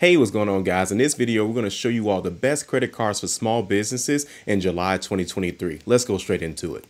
Hey, what's going on guys? In this video, we're going to show you all the best credit cards for small businesses in July 2023. Let's go straight into it.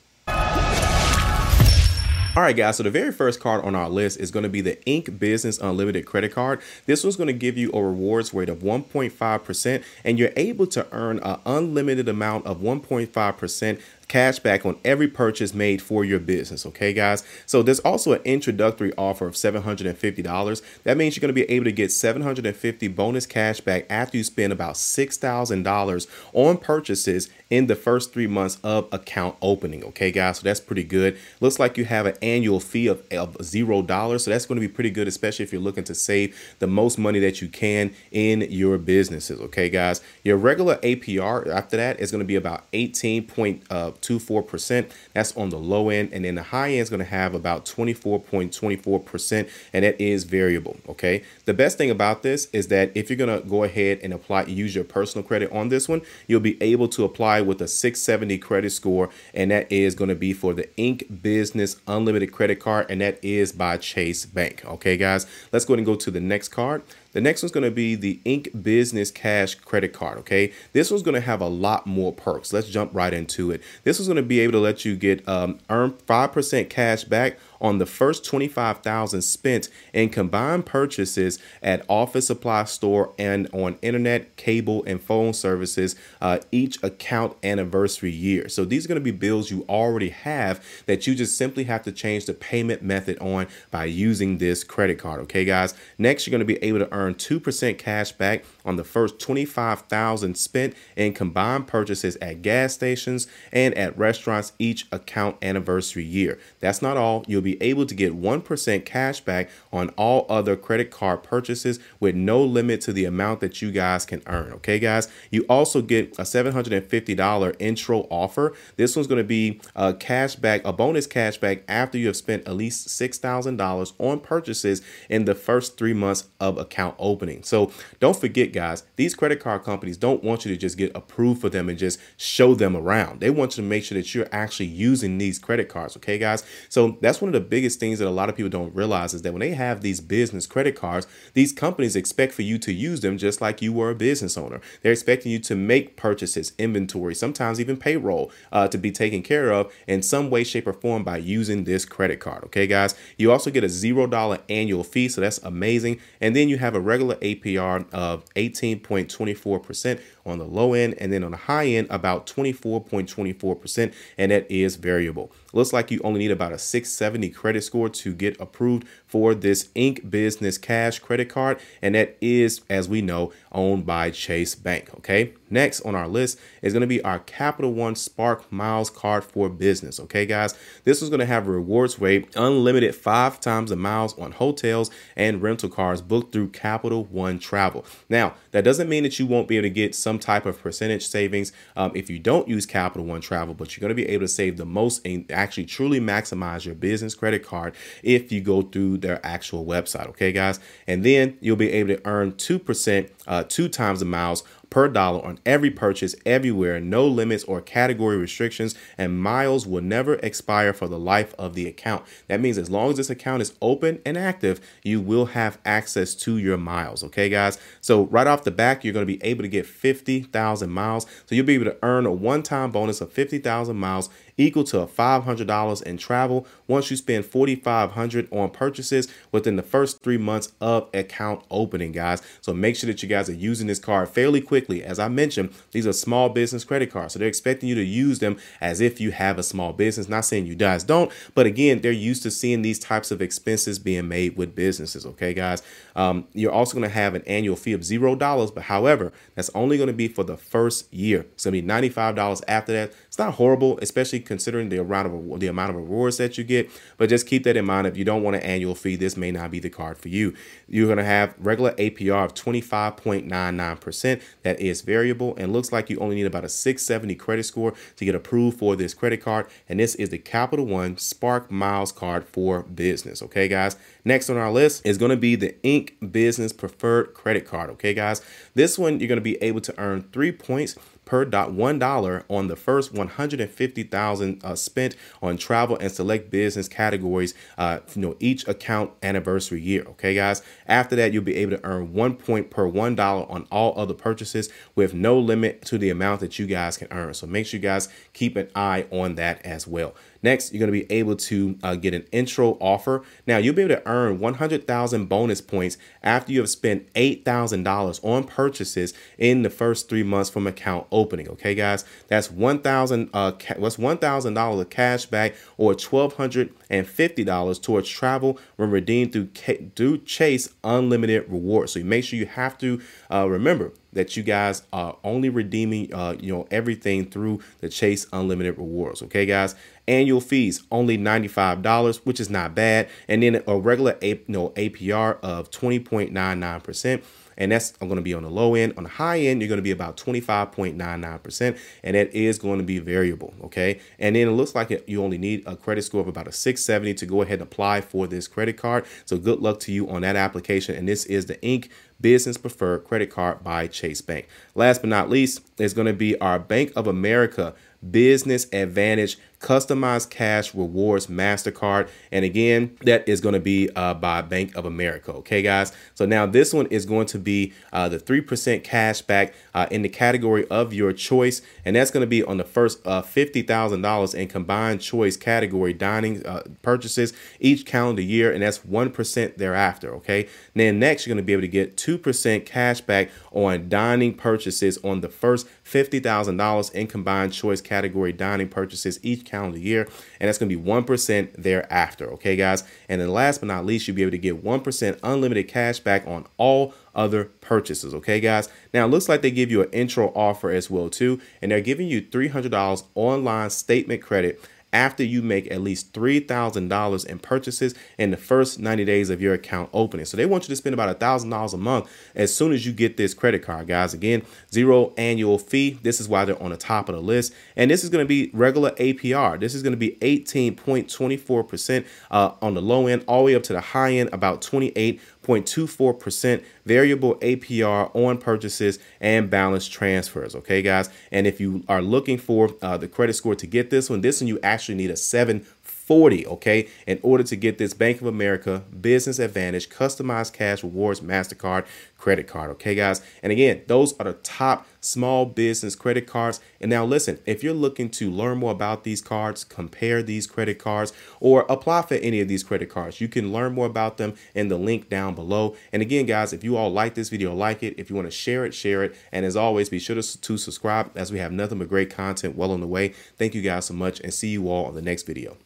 All right, guys, so the very first card on our list is going to be the Ink Business Unlimited Credit Card. This one's going to give you a rewards rate of 1.5%, and you're able to earn an unlimited amount of 1.5% cash back on every purchase made for your business. Okay, guys. So there's also an introductory offer of $750. That means you're going to be able to get 750 bonus cash back after you spend about $6,000 on purchases in the first three months of account opening. Okay, guys. So that's pretty good. Looks like you have an annual fee of, of zero dollars. So that's going to be pretty good, especially if you're looking to save the most money that you can in your businesses. Okay, guys. Your regular APR after that is going to be about 18 point, uh, 24%. That's on the low end. And then the high end is going to have about 24.24%. And that is variable. Okay. The best thing about this is that if you're going to go ahead and apply, use your personal credit on this one, you'll be able to apply with a 670 credit score. And that is going to be for the Ink Business Unlimited credit card. And that is by Chase Bank. Okay, guys, let's go ahead and go to the next card. The next one's going to be the Ink Business Cash Credit Card. Okay, this one's going to have a lot more perks. Let's jump right into it. This is going to be able to let you get um, earn five percent cash back on the first 25,000 spent in combined purchases at office supply store and on internet, cable, and phone services uh, each account anniversary year. So these are going to be bills you already have that you just simply have to change the payment method on by using this credit card. Okay, guys. Next, you're going to be able to earn 2% cash back on the first 25,000 spent in combined purchases at gas stations and at restaurants each account anniversary year. That's not all. You'll be be able to get 1% cash back on all other credit card purchases with no limit to the amount that you guys can earn. Okay, guys. You also get a $750 intro offer. This one's going to be a cash back, a bonus cash back after you have spent at least $6,000 on purchases in the first three months of account opening. So don't forget, guys, these credit card companies don't want you to just get approved for them and just show them around. They want you to make sure that you're actually using these credit cards. Okay, guys. So that's one of the the biggest things that a lot of people don't realize is that when they have these business credit cards, these companies expect for you to use them just like you were a business owner. They're expecting you to make purchases, inventory, sometimes even payroll uh, to be taken care of in some way, shape, or form by using this credit card. Okay, guys. You also get a zero dollar annual fee, so that's amazing. And then you have a regular APR of 18.24% on the low end, and then on the high end, about 24.24%, and that is variable. Looks like you only need about a 670 credit score to get approved for this Ink Business Cash credit card, and that is, as we know, owned by Chase Bank. Okay. Next on our list is going to be our Capital One Spark Miles card for business. Okay, guys, this is going to have a rewards rate unlimited five times the miles on hotels and rental cars booked through Capital One Travel. Now, that doesn't mean that you won't be able to get some type of percentage savings um, if you don't use Capital One Travel, but you're going to be able to save the most and actually truly maximize your business credit card if you go through their actual website. Okay, guys. And then you'll be able to earn 2%, uh, two times the miles per dollar on every purchase everywhere, no limits or category restrictions, and miles will never expire for the life of the account. That means as long as this account is open and active, you will have access to your miles. Okay, guys? So, right off the back, you're going to be able to get 50,000 miles. So, you'll be able to earn a one time bonus of 50,000 miles equal to $500 in travel once you spend 4,500 on purchases within the first three months of account opening, guys. So, make sure that you guys are using this card fairly quickly. As I mentioned, these are small business credit cards. So they're expecting you to use them as if you have a small business. Not saying you guys don't, but again, they're used to seeing these types of expenses being made with businesses. Okay, guys. Um, you're also going to have an annual fee of zero dollars, but however, that's only going to be for the first year. It's going to be $95 after that. It's not horrible, especially considering the amount of the amount of rewards that you get. But just keep that in mind. If you don't want an annual fee, this may not be the card for you. You're going to have regular APR of 25.99% that is variable and looks like you only need about a 670 credit score to get approved for this credit card. And this is the Capital One Spark Miles card for business. Okay, guys. Next on our list is going to be the Ink Business Preferred Credit Card. Okay, guys. This one, you're going to be able to earn three points per one dollar on the first 150,000 uh, spent on travel and select business categories. Uh, you know each account anniversary year. Okay, guys. After that, you'll be able to earn one point per one dollar on all other purchases with no limit to the amount that you guys can earn. So make sure you guys keep an eye on that as well. Next, you're going to be able to uh, get an intro offer. Now, you'll be able to earn 100,000 bonus points after you have spent $8,000 on purchases in the first three months from account opening. Okay, guys, that's 1,000. Uh, what's $1,000 of cash back or $1,250 towards travel when redeemed through through Chase Unlimited Rewards. So you make sure you have to uh, remember that you guys are only redeeming uh, you know everything through the Chase Unlimited Rewards. Okay, guys. Annual fees only $95, which is not bad. And then a regular you know, APR of 20.99% and that's going to be on the low end. On the high end, you're going to be about 25.99%, and that is going to be variable, okay? And then it looks like you only need a credit score of about a 670 to go ahead and apply for this credit card. So good luck to you on that application, and this is the Ink Business Preferred Credit Card by Chase Bank. Last but not least is going to be our Bank of America Business Advantage Customized Cash Rewards MasterCard. And again, that is going to be uh, by Bank of America. Okay, guys. So now this one is going to be uh, the 3% cash back uh, in the category of your choice. And that's going to be on the first uh, $50,000 in combined choice category dining uh, purchases each calendar year. And that's 1% thereafter. Okay. And then next, you're going to be able to get 2% cash back on dining purchases on the first $50,000 in combined choice category dining purchases each calendar year. And that's going to be 1% thereafter. Okay, guys. And then last but not least, you'll be able to get 1% unlimited cash back on all other purchases. Okay, guys. Now it looks like they give you an intro offer as well too, and they're giving you $300 online statement credit after you make at least $3,000 in purchases in the first 90 days of your account opening. So they want you to spend about $1,000 a month as soon as you get this credit card, guys. Again, zero annual fee. This is why they're on the top of the list. And this is going to be regular APR. This is going to be 18.24% uh, on the low end, all the way up to the high end, about 28 0.24% variable APR on purchases and balance transfers. Okay, guys. And if you are looking for uh, the credit score to get this one, this one you actually need a 7 40, okay, in order to get this Bank of America Business Advantage Customized Cash Rewards MasterCard credit card, okay, guys? And again, those are the top small business credit cards. And now listen, if you're looking to learn more about these cards, compare these credit cards, or apply for any of these credit cards, you can learn more about them in the link down below. And again, guys, if you all like this video, like it. If you want to share it, share it. And as always, be sure to, subscribe as we have nothing but great content well on the way. Thank you guys so much and see you all on the next video.